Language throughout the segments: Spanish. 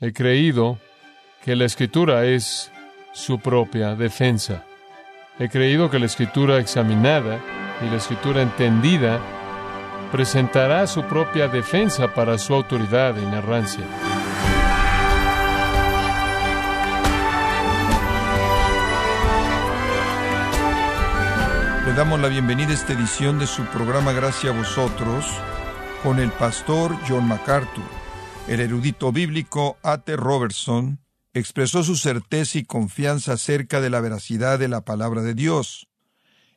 He creído que la escritura es su propia defensa. He creído que la escritura examinada y la escritura entendida presentará su propia defensa para su autoridad e inerrancia. Le damos la bienvenida a esta edición de su programa Gracias a vosotros con el pastor John MacArthur. El erudito bíblico A.T. Robertson expresó su certeza y confianza acerca de la veracidad de la palabra de Dios.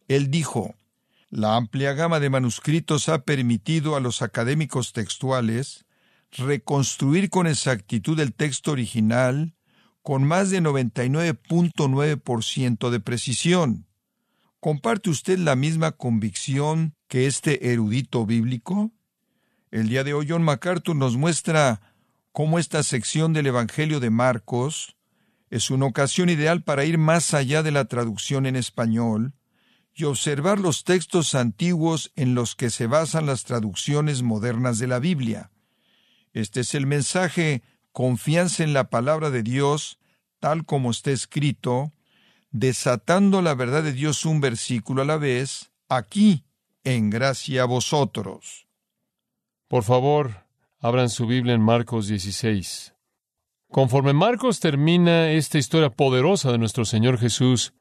Él dijo, la amplia gama de manuscritos ha permitido a los académicos textuales reconstruir con exactitud el texto original con más de 99.9% de precisión. ¿Comparte usted la misma convicción que este erudito bíblico? El día de hoy John MacArthur nos muestra cómo esta sección del Evangelio de Marcos es una ocasión ideal para ir más allá de la traducción en español y observar los textos antiguos en los que se basan las traducciones modernas de la Biblia. Este es el mensaje confianza en la palabra de Dios, tal como está escrito, desatando la verdad de Dios un versículo a la vez, aquí, en gracia a vosotros. Por favor, abran su Biblia en Marcos 16. Conforme Marcos termina esta historia poderosa de nuestro Señor Jesús,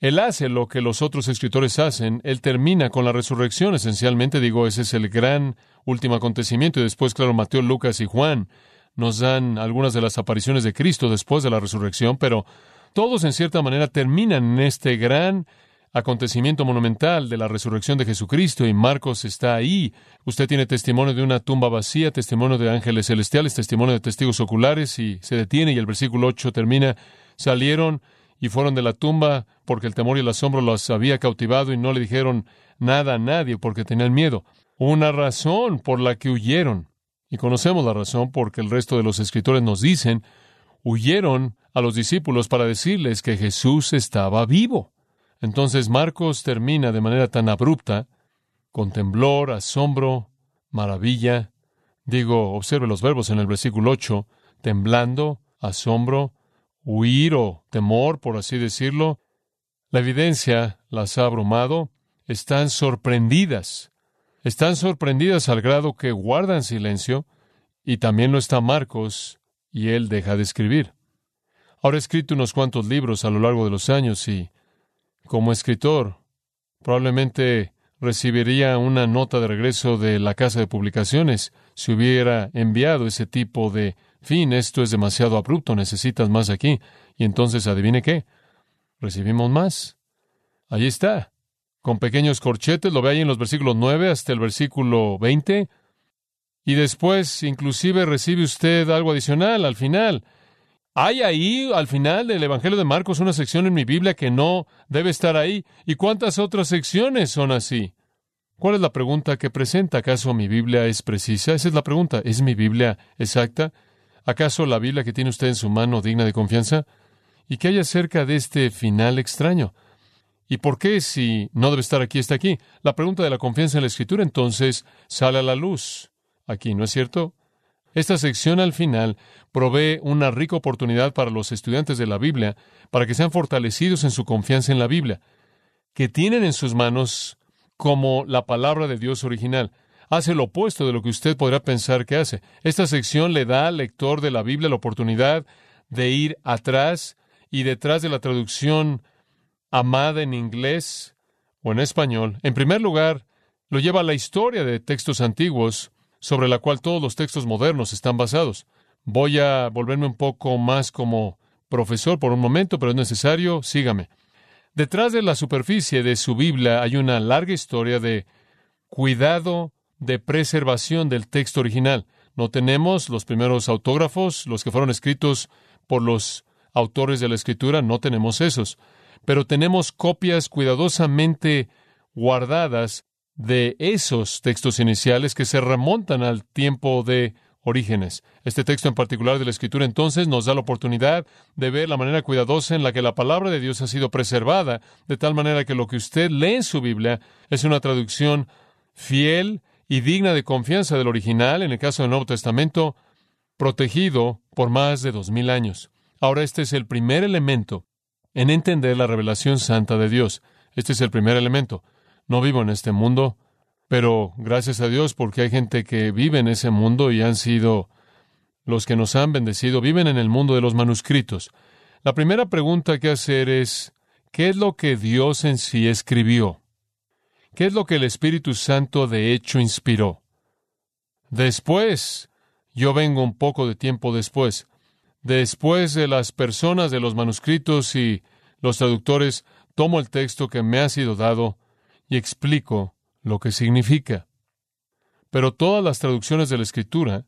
Él hace lo que los otros escritores hacen, Él termina con la resurrección, esencialmente digo, ese es el gran último acontecimiento, y después, claro, Mateo, Lucas y Juan nos dan algunas de las apariciones de Cristo después de la resurrección, pero todos en cierta manera terminan en este gran acontecimiento monumental de la resurrección de Jesucristo y Marcos está ahí. Usted tiene testimonio de una tumba vacía, testimonio de ángeles celestiales, testimonio de testigos oculares y se detiene y el versículo 8 termina, salieron y fueron de la tumba porque el temor y el asombro los había cautivado y no le dijeron nada a nadie porque tenían miedo. Una razón por la que huyeron. Y conocemos la razón porque el resto de los escritores nos dicen, huyeron a los discípulos para decirles que Jesús estaba vivo. Entonces Marcos termina de manera tan abrupta, con temblor, asombro, maravilla. Digo, observe los verbos en el versículo 8, temblando, asombro, huir o temor, por así decirlo. La evidencia las ha abrumado, están sorprendidas. Están sorprendidas al grado que guardan silencio, y también lo está Marcos, y él deja de escribir. Ahora he escrito unos cuantos libros a lo largo de los años y, como escritor, probablemente recibiría una nota de regreso de la casa de publicaciones si hubiera enviado ese tipo de fin, esto es demasiado abrupto, necesitas más aquí. Y entonces, adivine qué, recibimos más. Ahí está, con pequeños corchetes, lo ve ahí en los versículos 9 hasta el versículo 20. Y después, inclusive, recibe usted algo adicional al final. Hay ahí, al final del Evangelio de Marcos, una sección en mi Biblia que no debe estar ahí. ¿Y cuántas otras secciones son así? ¿Cuál es la pregunta que presenta? ¿Acaso mi Biblia es precisa? Esa es la pregunta. ¿Es mi Biblia exacta? ¿Acaso la Biblia que tiene usted en su mano digna de confianza? ¿Y qué hay acerca de este final extraño? ¿Y por qué si no debe estar aquí, está aquí? La pregunta de la confianza en la Escritura entonces sale a la luz. Aquí, ¿no es cierto? Esta sección al final provee una rica oportunidad para los estudiantes de la Biblia para que sean fortalecidos en su confianza en la Biblia, que tienen en sus manos como la palabra de Dios original. Hace lo opuesto de lo que usted podrá pensar que hace. Esta sección le da al lector de la Biblia la oportunidad de ir atrás y detrás de la traducción amada en inglés o en español. En primer lugar, lo lleva a la historia de textos antiguos sobre la cual todos los textos modernos están basados. Voy a volverme un poco más como profesor por un momento, pero es necesario, sígame. Detrás de la superficie de su Biblia hay una larga historia de cuidado, de preservación del texto original. No tenemos los primeros autógrafos, los que fueron escritos por los autores de la escritura, no tenemos esos, pero tenemos copias cuidadosamente guardadas de esos textos iniciales que se remontan al tiempo de orígenes. Este texto en particular de la Escritura entonces nos da la oportunidad de ver la manera cuidadosa en la que la palabra de Dios ha sido preservada, de tal manera que lo que usted lee en su Biblia es una traducción fiel y digna de confianza del original, en el caso del Nuevo Testamento, protegido por más de dos mil años. Ahora este es el primer elemento en entender la revelación santa de Dios. Este es el primer elemento. No vivo en este mundo, pero gracias a Dios porque hay gente que vive en ese mundo y han sido los que nos han bendecido, viven en el mundo de los manuscritos. La primera pregunta que hacer es, ¿qué es lo que Dios en sí escribió? ¿Qué es lo que el Espíritu Santo de hecho inspiró? Después, yo vengo un poco de tiempo después, después de las personas de los manuscritos y los traductores, tomo el texto que me ha sido dado y explico lo que significa. Pero todas las traducciones de la Escritura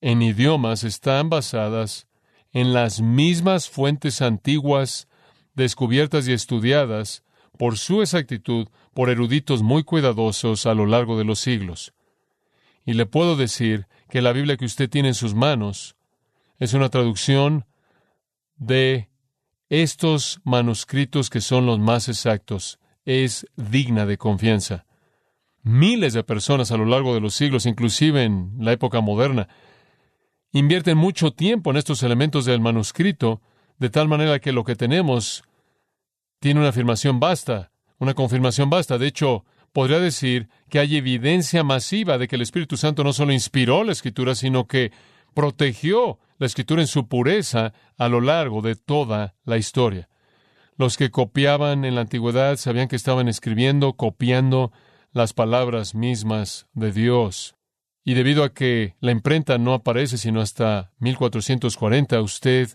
en idiomas están basadas en las mismas fuentes antiguas descubiertas y estudiadas por su exactitud por eruditos muy cuidadosos a lo largo de los siglos. Y le puedo decir que la Biblia que usted tiene en sus manos es una traducción de estos manuscritos que son los más exactos. Es digna de confianza. Miles de personas a lo largo de los siglos, inclusive en la época moderna, invierten mucho tiempo en estos elementos del manuscrito, de tal manera que lo que tenemos tiene una afirmación basta, una confirmación basta. De hecho, podría decir que hay evidencia masiva de que el Espíritu Santo no solo inspiró la Escritura, sino que protegió la Escritura en su pureza a lo largo de toda la historia. Los que copiaban en la antigüedad sabían que estaban escribiendo, copiando las palabras mismas de Dios. Y debido a que la imprenta no aparece sino hasta 1440, usted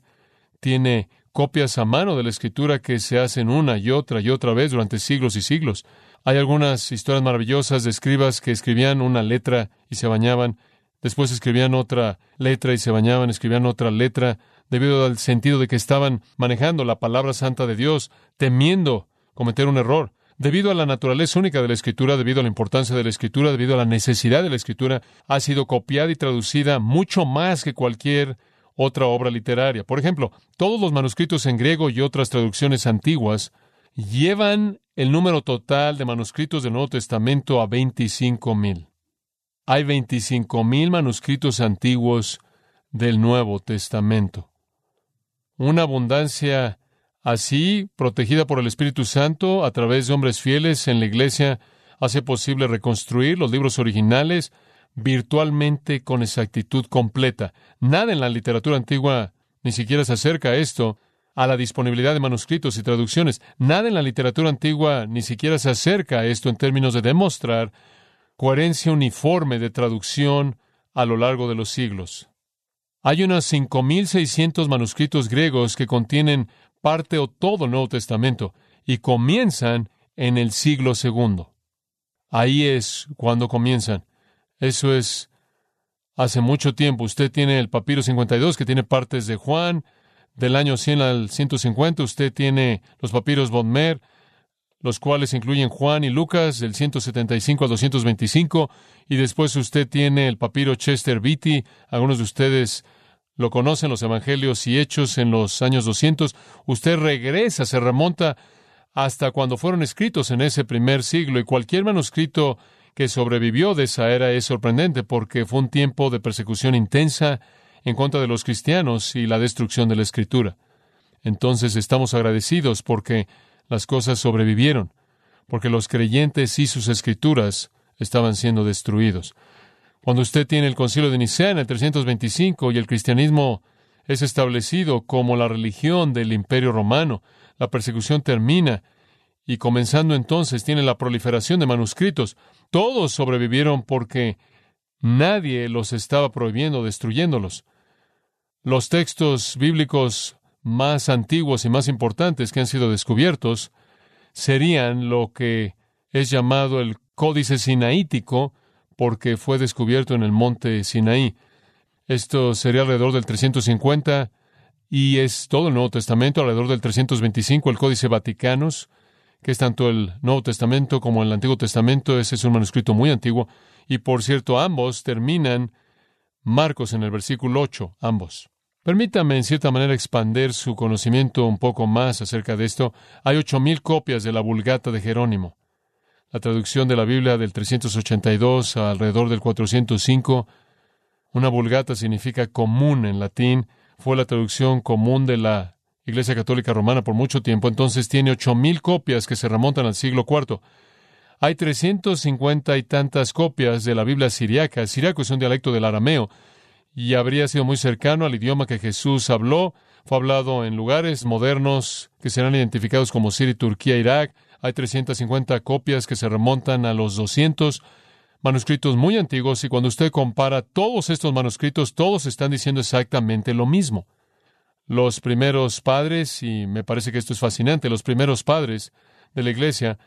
tiene copias a mano de la escritura que se hacen una y otra y otra vez durante siglos y siglos. Hay algunas historias maravillosas de escribas que escribían una letra y se bañaban, después escribían otra letra y se bañaban, escribían otra letra, debido al sentido de que estaban manejando la palabra santa de Dios, temiendo cometer un error debido a la naturaleza única de la escritura, debido a la importancia de la escritura, debido a la necesidad de la escritura, ha sido copiada y traducida mucho más que cualquier otra obra literaria. Por ejemplo, todos los manuscritos en griego y otras traducciones antiguas llevan el número total de manuscritos del Nuevo Testamento a 25 mil. Hay 25 mil manuscritos antiguos del Nuevo Testamento. Una abundancia Así, protegida por el Espíritu Santo a través de hombres fieles en la Iglesia, hace posible reconstruir los libros originales virtualmente con exactitud completa. Nada en la literatura antigua ni siquiera se acerca a esto, a la disponibilidad de manuscritos y traducciones. Nada en la literatura antigua ni siquiera se acerca a esto en términos de demostrar coherencia uniforme de traducción a lo largo de los siglos. Hay unos 5.600 manuscritos griegos que contienen parte o todo el Nuevo Testamento y comienzan en el siglo segundo. Ahí es cuando comienzan. Eso es hace mucho tiempo. Usted tiene el papiro 52 que tiene partes de Juan, del año 100 al 150. Usted tiene los papiros Bodmer, los cuales incluyen Juan y Lucas, del 175 al 225. Y después usted tiene el papiro Chester Beatty. Algunos de ustedes lo conocen los evangelios y hechos en los años 200, usted regresa, se remonta hasta cuando fueron escritos en ese primer siglo y cualquier manuscrito que sobrevivió de esa era es sorprendente porque fue un tiempo de persecución intensa en contra de los cristianos y la destrucción de la escritura. Entonces estamos agradecidos porque las cosas sobrevivieron, porque los creyentes y sus escrituras estaban siendo destruidos. Cuando usted tiene el concilio de Nicea en el 325 y el cristianismo es establecido como la religión del imperio romano, la persecución termina y comenzando entonces tiene la proliferación de manuscritos. Todos sobrevivieron porque nadie los estaba prohibiendo, destruyéndolos. Los textos bíblicos más antiguos y más importantes que han sido descubiertos serían lo que es llamado el Códice Sinaítico, porque fue descubierto en el monte Sinaí. Esto sería alrededor del 350 y es todo el Nuevo Testamento, alrededor del 325 el Códice Vaticanos, que es tanto el Nuevo Testamento como el Antiguo Testamento, ese es un manuscrito muy antiguo, y por cierto ambos terminan Marcos en el versículo 8, ambos. Permítame en cierta manera expander su conocimiento un poco más acerca de esto. Hay ocho mil copias de la Vulgata de Jerónimo la traducción de la Biblia del 382 a alrededor del 405, Una vulgata significa común en latín, fue la traducción común de la Iglesia Católica Romana por mucho tiempo, entonces tiene ocho mil copias que se remontan al siglo IV. Hay 350 y tantas copias de la Biblia siriaca. El siriaco es un dialecto del arameo y habría sido muy cercano al idioma que Jesús habló. Fue hablado en lugares modernos que serán identificados como Siria, Turquía, Irak. Hay 350 copias que se remontan a los 200 manuscritos muy antiguos y cuando usted compara todos estos manuscritos, todos están diciendo exactamente lo mismo. Los primeros padres, y me parece que esto es fascinante, los primeros padres de la iglesia,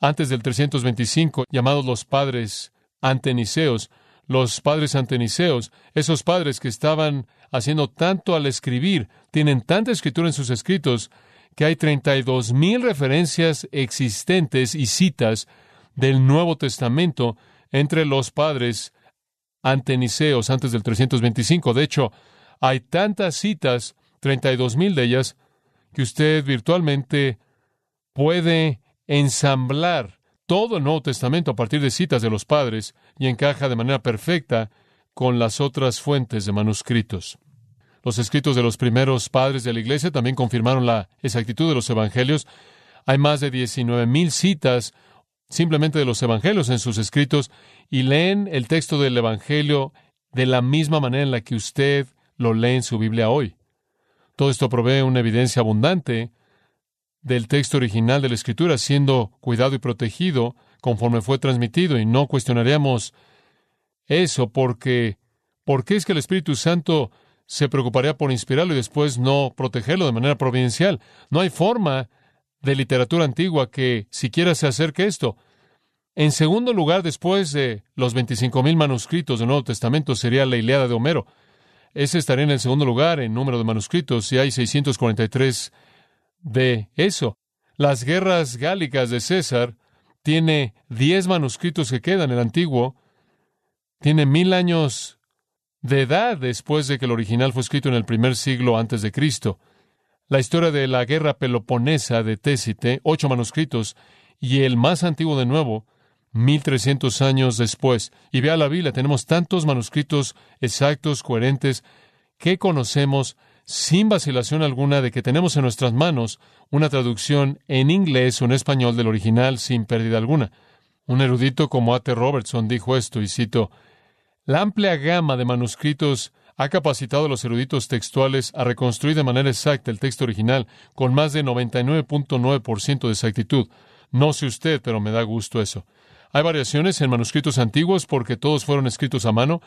antes del 325, llamados los padres anteniceos, los padres anteniceos, esos padres que estaban haciendo tanto al escribir, tienen tanta escritura en sus escritos, que hay 32 mil referencias existentes y citas del Nuevo Testamento entre los padres anteniceos antes del 325. De hecho, hay tantas citas, 32 mil de ellas, que usted virtualmente puede ensamblar todo el Nuevo Testamento a partir de citas de los padres y encaja de manera perfecta con las otras fuentes de manuscritos. Los escritos de los primeros padres de la Iglesia también confirmaron la exactitud de los evangelios. Hay más de 19 mil citas simplemente de los evangelios en sus escritos y leen el texto del evangelio de la misma manera en la que usted lo lee en su Biblia hoy. Todo esto provee una evidencia abundante del texto original de la Escritura siendo cuidado y protegido conforme fue transmitido y no cuestionaríamos eso porque ¿por qué es que el Espíritu Santo se preocuparía por inspirarlo y después no protegerlo de manera providencial? No hay forma de literatura antigua que siquiera se acerque a esto. En segundo lugar, después de los 25.000 manuscritos del Nuevo Testamento, sería la Ilíada de Homero. Ese estaría en el segundo lugar en número de manuscritos, y hay 643 de eso. Las guerras gálicas de César tiene 10 manuscritos que quedan. El antiguo tiene mil años de edad después de que el original fue escrito en el primer siglo antes de Cristo la historia de la guerra peloponesa de Tésite, ocho manuscritos, y el más antiguo de nuevo, mil trescientos años después. Y vea la Biblia, tenemos tantos manuscritos exactos, coherentes, que conocemos sin vacilación alguna de que tenemos en nuestras manos una traducción en inglés o en español del original sin pérdida alguna. Un erudito como A.T. Robertson dijo esto, y cito, La amplia gama de manuscritos ha capacitado a los eruditos textuales a reconstruir de manera exacta el texto original con más de 99.9% de exactitud. No sé usted, pero me da gusto eso. Hay variaciones en manuscritos antiguos porque todos fueron escritos a mano.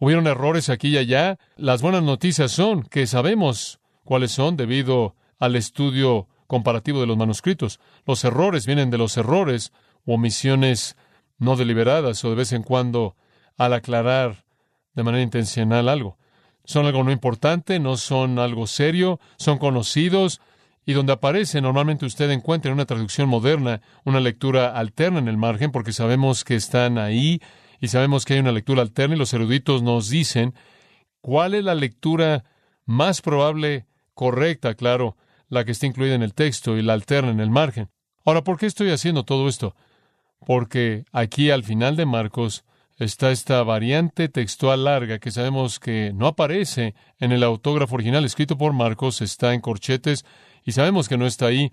Hubieron errores aquí y allá. Las buenas noticias son que sabemos cuáles son debido al estudio comparativo de los manuscritos. Los errores vienen de los errores o omisiones no deliberadas o de vez en cuando al aclarar de manera intencional algo son algo no importante, no son algo serio, son conocidos, y donde aparece, normalmente usted encuentra en una traducción moderna una lectura alterna en el margen, porque sabemos que están ahí y sabemos que hay una lectura alterna, y los eruditos nos dicen cuál es la lectura más probable, correcta, claro, la que está incluida en el texto y la alterna en el margen. Ahora, ¿por qué estoy haciendo todo esto? Porque aquí al final de Marcos está esta variante textual larga que sabemos que no aparece en el autógrafo original escrito por Marcos, está en corchetes y sabemos que no está ahí.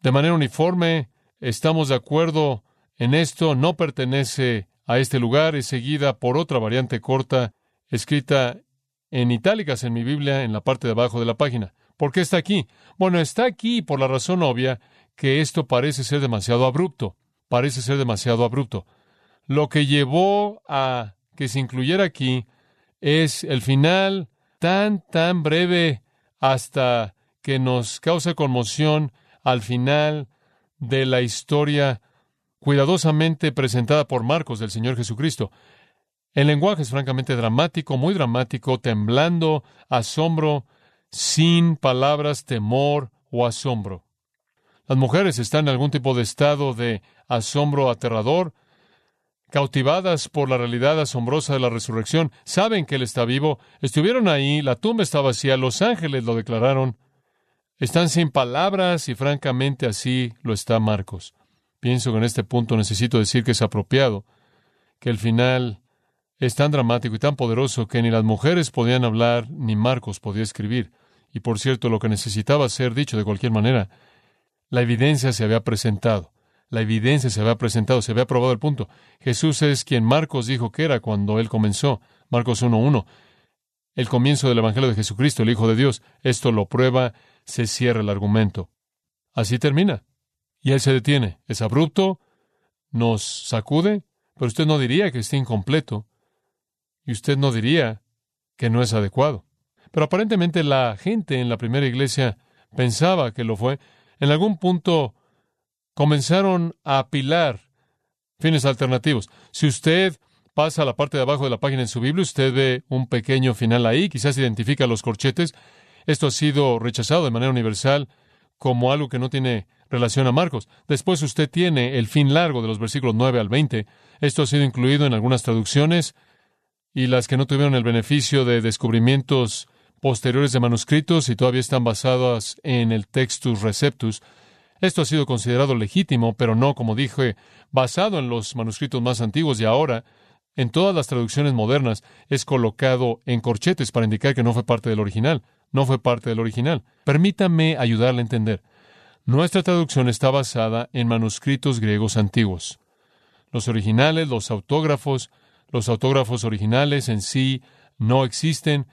De manera uniforme, estamos de acuerdo en esto, no pertenece a este lugar, es seguida por otra variante corta escrita en itálicas en mi Biblia en la parte de abajo de la página. ¿Por qué está aquí? Bueno, está aquí por la razón obvia que esto parece ser demasiado abrupto, parece ser demasiado abrupto. Lo que llevó a que se incluyera aquí es el final tan, tan breve hasta que nos causa conmoción al final de la historia cuidadosamente presentada por Marcos del Señor Jesucristo. El lenguaje es francamente dramático, muy dramático, temblando, asombro, sin palabras, temor o asombro. Las mujeres están en algún tipo de estado de asombro aterrador, cautivadas por la realidad asombrosa de la resurrección, saben que Él está vivo, estuvieron ahí, la tumba está vacía, los ángeles lo declararon, están sin palabras y francamente así lo está Marcos. Pienso que en este punto necesito decir que es apropiado, que el final es tan dramático y tan poderoso que ni las mujeres podían hablar, ni Marcos podía escribir. Y por cierto, lo que necesitaba ser dicho de cualquier manera, la evidencia se había presentado. La evidencia se había presentado, se había probado el punto. Jesús es quien Marcos dijo que era cuando él comenzó. Marcos 1.1. El comienzo del Evangelio de Jesucristo, el Hijo de Dios. Esto lo prueba, se cierra el argumento. Así termina. Y él se detiene. Es abrupto, nos sacude, pero usted no diría que esté incompleto. Y usted no diría que no es adecuado. Pero aparentemente la gente en la primera iglesia pensaba que lo fue. En algún punto comenzaron a apilar fines alternativos. Si usted pasa a la parte de abajo de la página en su Biblia, usted ve un pequeño final ahí, quizás identifica los corchetes. Esto ha sido rechazado de manera universal como algo que no tiene relación a Marcos. Después usted tiene el fin largo de los versículos 9 al 20. Esto ha sido incluido en algunas traducciones y las que no tuvieron el beneficio de descubrimientos posteriores de manuscritos y todavía están basadas en el Textus Receptus. Esto ha sido considerado legítimo, pero no, como dije, basado en los manuscritos más antiguos y ahora, en todas las traducciones modernas, es colocado en corchetes para indicar que no fue parte del original. No fue parte del original. Permítame ayudarle a entender. Nuestra traducción está basada en manuscritos griegos antiguos. Los originales, los autógrafos, los autógrafos originales en sí no existen.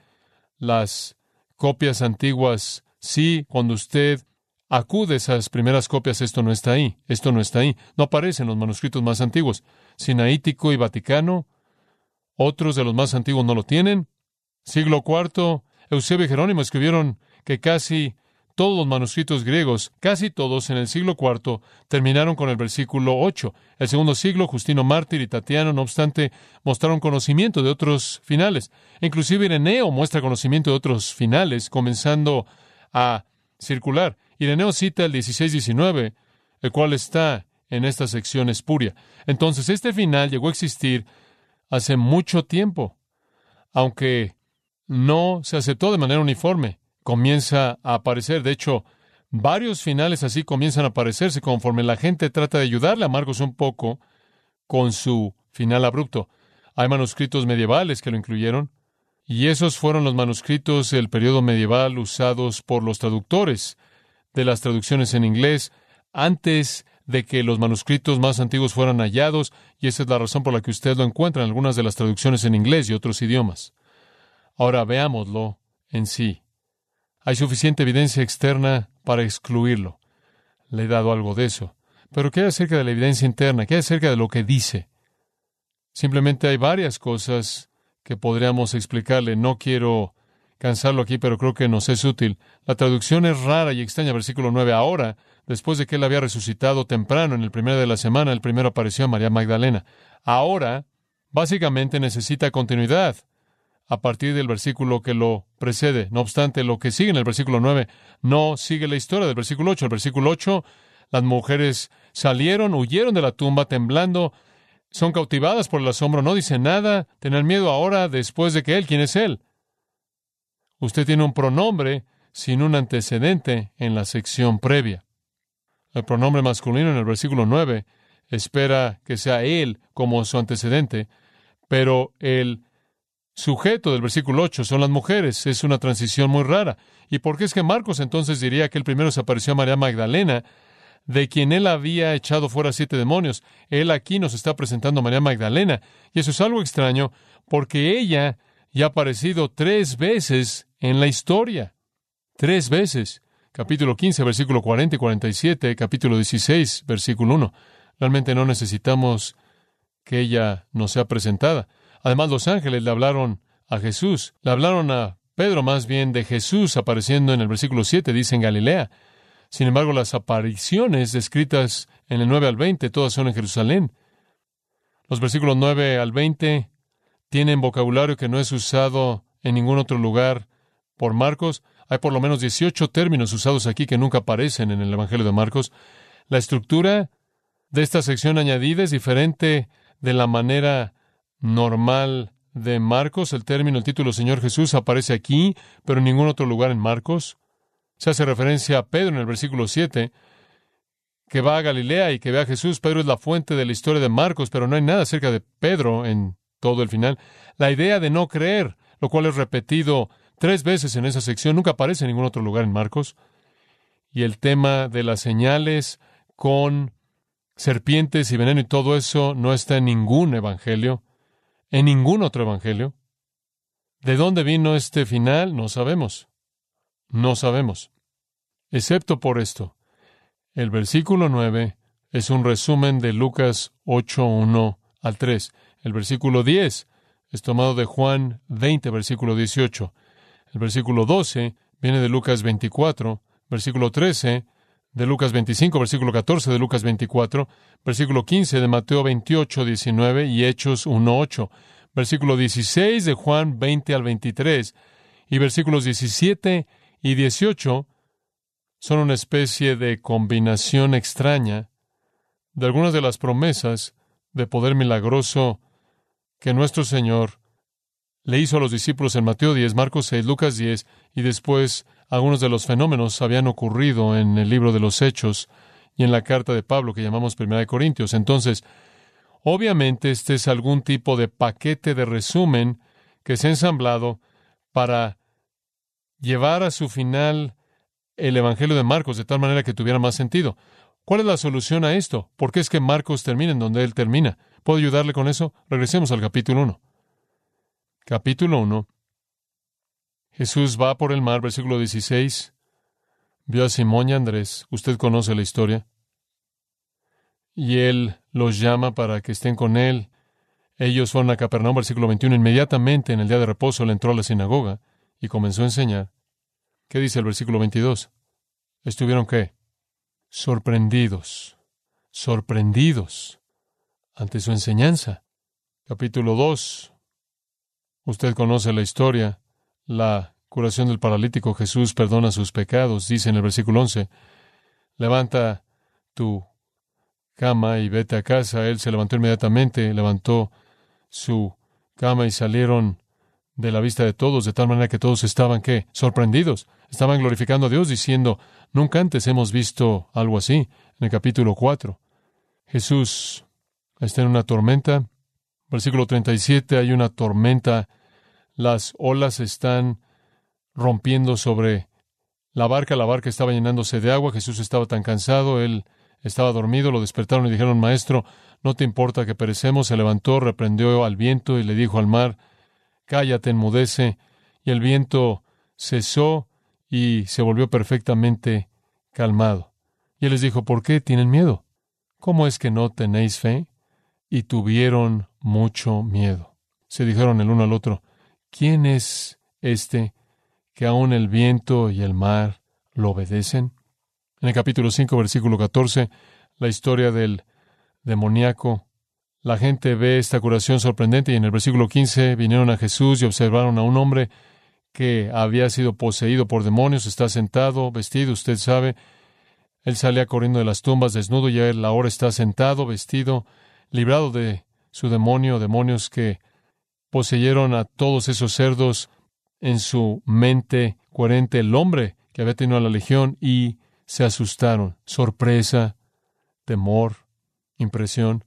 Las copias antiguas sí, cuando usted acude a esas primeras copias, esto no está ahí, esto no está ahí, no aparece en los manuscritos más antiguos. Sinaítico y Vaticano, otros de los más antiguos no lo tienen. Siglo IV, Eusebio y Jerónimo escribieron que casi todos los manuscritos griegos, casi todos en el siglo IV, terminaron con el versículo 8. El segundo siglo, Justino Mártir y Tatiano, no obstante, mostraron conocimiento de otros finales. Inclusive Ireneo muestra conocimiento de otros finales, comenzando a circular. Ireneo cita el 16-19, el cual está en esta sección espuria. Entonces, este final llegó a existir hace mucho tiempo, aunque no se aceptó de manera uniforme comienza a aparecer. De hecho, varios finales así comienzan a aparecerse conforme la gente trata de ayudarle a Marcos un poco con su final abrupto. Hay manuscritos medievales que lo incluyeron, y esos fueron los manuscritos del periodo medieval usados por los traductores de las traducciones en inglés antes de que los manuscritos más antiguos fueran hallados, y esa es la razón por la que usted lo encuentra en algunas de las traducciones en inglés y otros idiomas. Ahora veámoslo en sí. Hay suficiente evidencia externa para excluirlo. Le he dado algo de eso. Pero ¿qué hay acerca de la evidencia interna? ¿Qué hay acerca de lo que dice? Simplemente hay varias cosas que podríamos explicarle. No quiero cansarlo aquí, pero creo que nos es útil. La traducción es rara y extraña, versículo 9. Ahora, después de que él había resucitado temprano en el primero de la semana, el primero apareció a María Magdalena. Ahora, básicamente necesita continuidad a partir del versículo que lo precede. No obstante, lo que sigue en el versículo 9 no sigue la historia del versículo 8. El versículo 8, las mujeres salieron, huyeron de la tumba temblando, son cautivadas por el asombro, no dicen nada, tienen miedo ahora después de que Él, ¿quién es Él? Usted tiene un pronombre sin un antecedente en la sección previa. El pronombre masculino en el versículo 9 espera que sea Él como su antecedente, pero el sujeto del versículo 8 son las mujeres. Es una transición muy rara. ¿Y por qué es que Marcos entonces diría que el primero se apareció a María Magdalena, de quien él había echado fuera siete demonios? Él aquí nos está presentando a María Magdalena. Y eso es algo extraño porque ella ya ha aparecido tres veces en la historia. Tres veces. Capítulo 15, versículo 40 y 47, capítulo 16, versículo 1. Realmente no necesitamos que ella nos sea presentada. Además, los ángeles le hablaron a Jesús, le hablaron a Pedro más bien de Jesús apareciendo en el versículo 7, dice en Galilea. Sin embargo, las apariciones descritas en el 9 al 20, todas son en Jerusalén. Los versículos 9 al 20 tienen vocabulario que no es usado en ningún otro lugar por Marcos. Hay por lo menos 18 términos usados aquí que nunca aparecen en el Evangelio de Marcos. La estructura de esta sección añadida es diferente de la manera normal de Marcos. El término, el título Señor Jesús aparece aquí, pero en ningún otro lugar en Marcos. Se hace referencia a Pedro en el versículo 7, que va a Galilea y que ve a Jesús. Pedro es la fuente de la historia de Marcos, pero no hay nada acerca de Pedro en todo el final. La idea de no creer, lo cual es repetido tres veces en esa sección, nunca aparece en ningún otro lugar en Marcos. Y el tema de las señales con serpientes y veneno y todo eso no está en ningún evangelio, en ningún otro evangelio. ¿De dónde vino este final? No sabemos. No sabemos. Excepto por esto. El versículo 9 es un resumen de Lucas 8, 1 al 3. El versículo 10 es tomado de Juan 20, versículo 18. El versículo 12 viene de Lucas 24, versículo 13 de Lucas 25, versículo 14 de Lucas 24, versículo 15 de Mateo 28, 19 y Hechos 1, 8, versículo 16 de Juan 20 al 23 y versículos 17 y 18 son una especie de combinación extraña de algunas de las promesas de poder milagroso que nuestro Señor le hizo a los discípulos en Mateo 10, Marcos 6, Lucas 10, y después algunos de los fenómenos habían ocurrido en el libro de los Hechos y en la carta de Pablo que llamamos Primera de Corintios. Entonces, obviamente este es algún tipo de paquete de resumen que se ha ensamblado para llevar a su final el Evangelio de Marcos de tal manera que tuviera más sentido. ¿Cuál es la solución a esto? ¿Por qué es que Marcos termina en donde él termina? ¿Puedo ayudarle con eso? Regresemos al capítulo 1. Capítulo 1. Jesús va por el mar, versículo 16. Vio a Simón y Andrés. Usted conoce la historia. Y él los llama para que estén con él. Ellos fueron a Capernaum, versículo 21. Inmediatamente en el día de reposo él entró a la sinagoga y comenzó a enseñar. ¿Qué dice el versículo 22? ¿Estuvieron qué? sorprendidos, sorprendidos ante su enseñanza. Capítulo 2. Usted conoce la historia, la curación del paralítico. Jesús perdona sus pecados, dice en el versículo 11. Levanta tu cama y vete a casa. Él se levantó inmediatamente, levantó su cama y salieron de la vista de todos, de tal manera que todos estaban, ¿qué? Sorprendidos. Estaban glorificando a Dios diciendo, nunca antes hemos visto algo así. En el capítulo 4, Jesús está en una tormenta. Versículo 37, hay una tormenta. Las olas están rompiendo sobre la barca. La barca estaba llenándose de agua. Jesús estaba tan cansado. Él estaba dormido. Lo despertaron y dijeron, Maestro, no te importa que perecemos. Se levantó, reprendió al viento y le dijo al mar, Cállate, enmudece. Y el viento cesó y se volvió perfectamente calmado. Y él les dijo, ¿por qué tienen miedo? ¿Cómo es que no tenéis fe? Y tuvieron mucho miedo. Se dijeron el uno al otro, ¿quién es este que aun el viento y el mar lo obedecen? En el capítulo 5, versículo 14, la historia del demoníaco. La gente ve esta curación sorprendente y en el versículo 15 vinieron a Jesús y observaron a un hombre que había sido poseído por demonios, está sentado, vestido, usted sabe. Él salía corriendo de las tumbas desnudo y él ahora está sentado, vestido, librado de su demonio, demonios que poseyeron a todos esos cerdos en su mente coherente, el hombre que había tenido a la legión y se asustaron. Sorpresa, temor, impresión.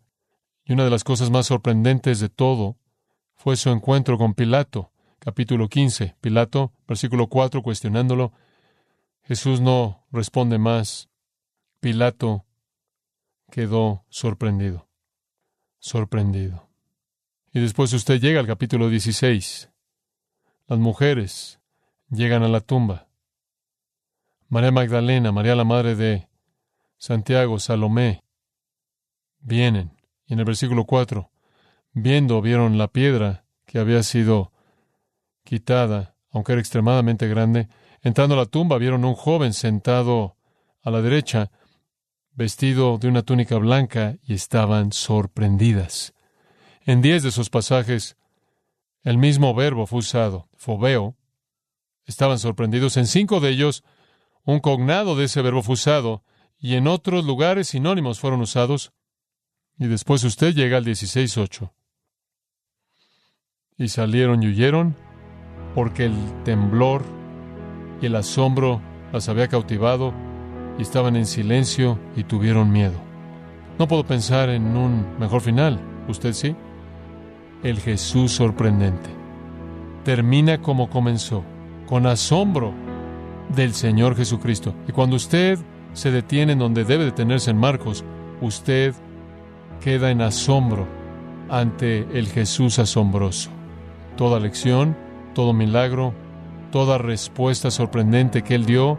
Y una de las cosas más sorprendentes de todo fue su encuentro con Pilato capítulo 15. Pilato, versículo 4, cuestionándolo. Jesús no responde más. Pilato quedó sorprendido. Sorprendido. Y después usted llega al capítulo 16. Las mujeres llegan a la tumba. María Magdalena, María la madre de Santiago, Salomé, vienen. Y en el versículo 4, viendo, vieron la piedra que había sido quitada, aunque era extremadamente grande. Entrando a la tumba vieron un joven sentado a la derecha, vestido de una túnica blanca, y estaban sorprendidas. En diez de esos pasajes, el mismo verbo fue usado, fobeo. Estaban sorprendidos. En cinco de ellos, un cognado de ese verbo fue usado, y en otros lugares sinónimos fueron usados. Y después usted llega al 16.8. Y salieron y huyeron porque el temblor y el asombro las había cautivado y estaban en silencio y tuvieron miedo. No puedo pensar en un mejor final. ¿Usted sí? El Jesús sorprendente. Termina como comenzó, con asombro del Señor Jesucristo. Y cuando usted se detiene en donde debe detenerse en Marcos, usted queda en asombro ante el Jesús asombroso. Toda lección, todo milagro, toda respuesta sorprendente que Él dio,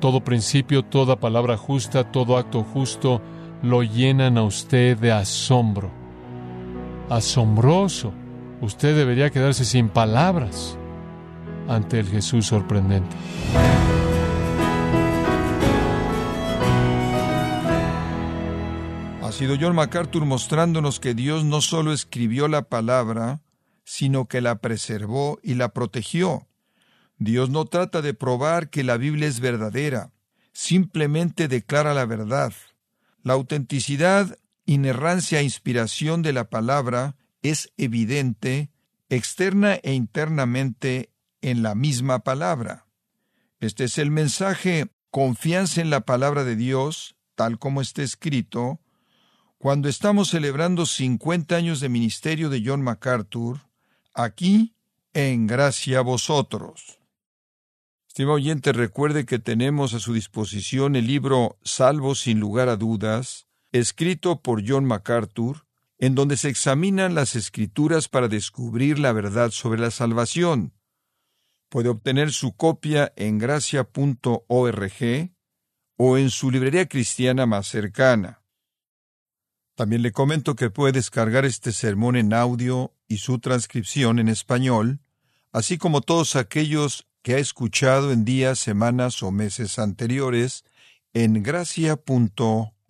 todo principio, toda palabra justa, todo acto justo, lo llenan a usted de asombro. Asombroso. Usted debería quedarse sin palabras ante el Jesús sorprendente. Ha sido John MacArthur mostrándonos que Dios no solo escribió la palabra, sino que la preservó y la protegió. Dios no trata de probar que la Biblia es verdadera, simplemente declara la verdad. La autenticidad, inerrancia e inspiración de la palabra es evidente, externa e internamente en la misma palabra. Este es el mensaje confianza en la palabra de Dios, tal como está escrito, cuando estamos celebrando 50 años de ministerio de John MacArthur, aquí en gracia a vosotros. Estimado oyente, recuerde que tenemos a su disposición el libro Salvo sin lugar a dudas, escrito por John MacArthur, en donde se examinan las escrituras para descubrir la verdad sobre la salvación. Puede obtener su copia en gracia.org o en su librería cristiana más cercana. También le comento que puede descargar este sermón en audio y su transcripción en español, así como todos aquellos que ha escuchado en días, semanas o meses anteriores en gracia.org.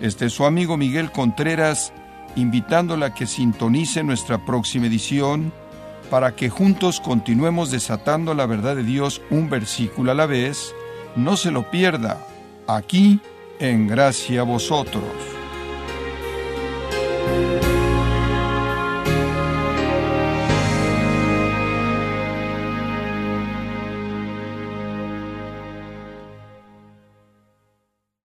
Este es su amigo Miguel Contreras, invitándola a que sintonice nuestra próxima edición para que juntos continuemos desatando la verdad de Dios un versículo a la vez. No se lo pierda, aquí en Gracia a Vosotros.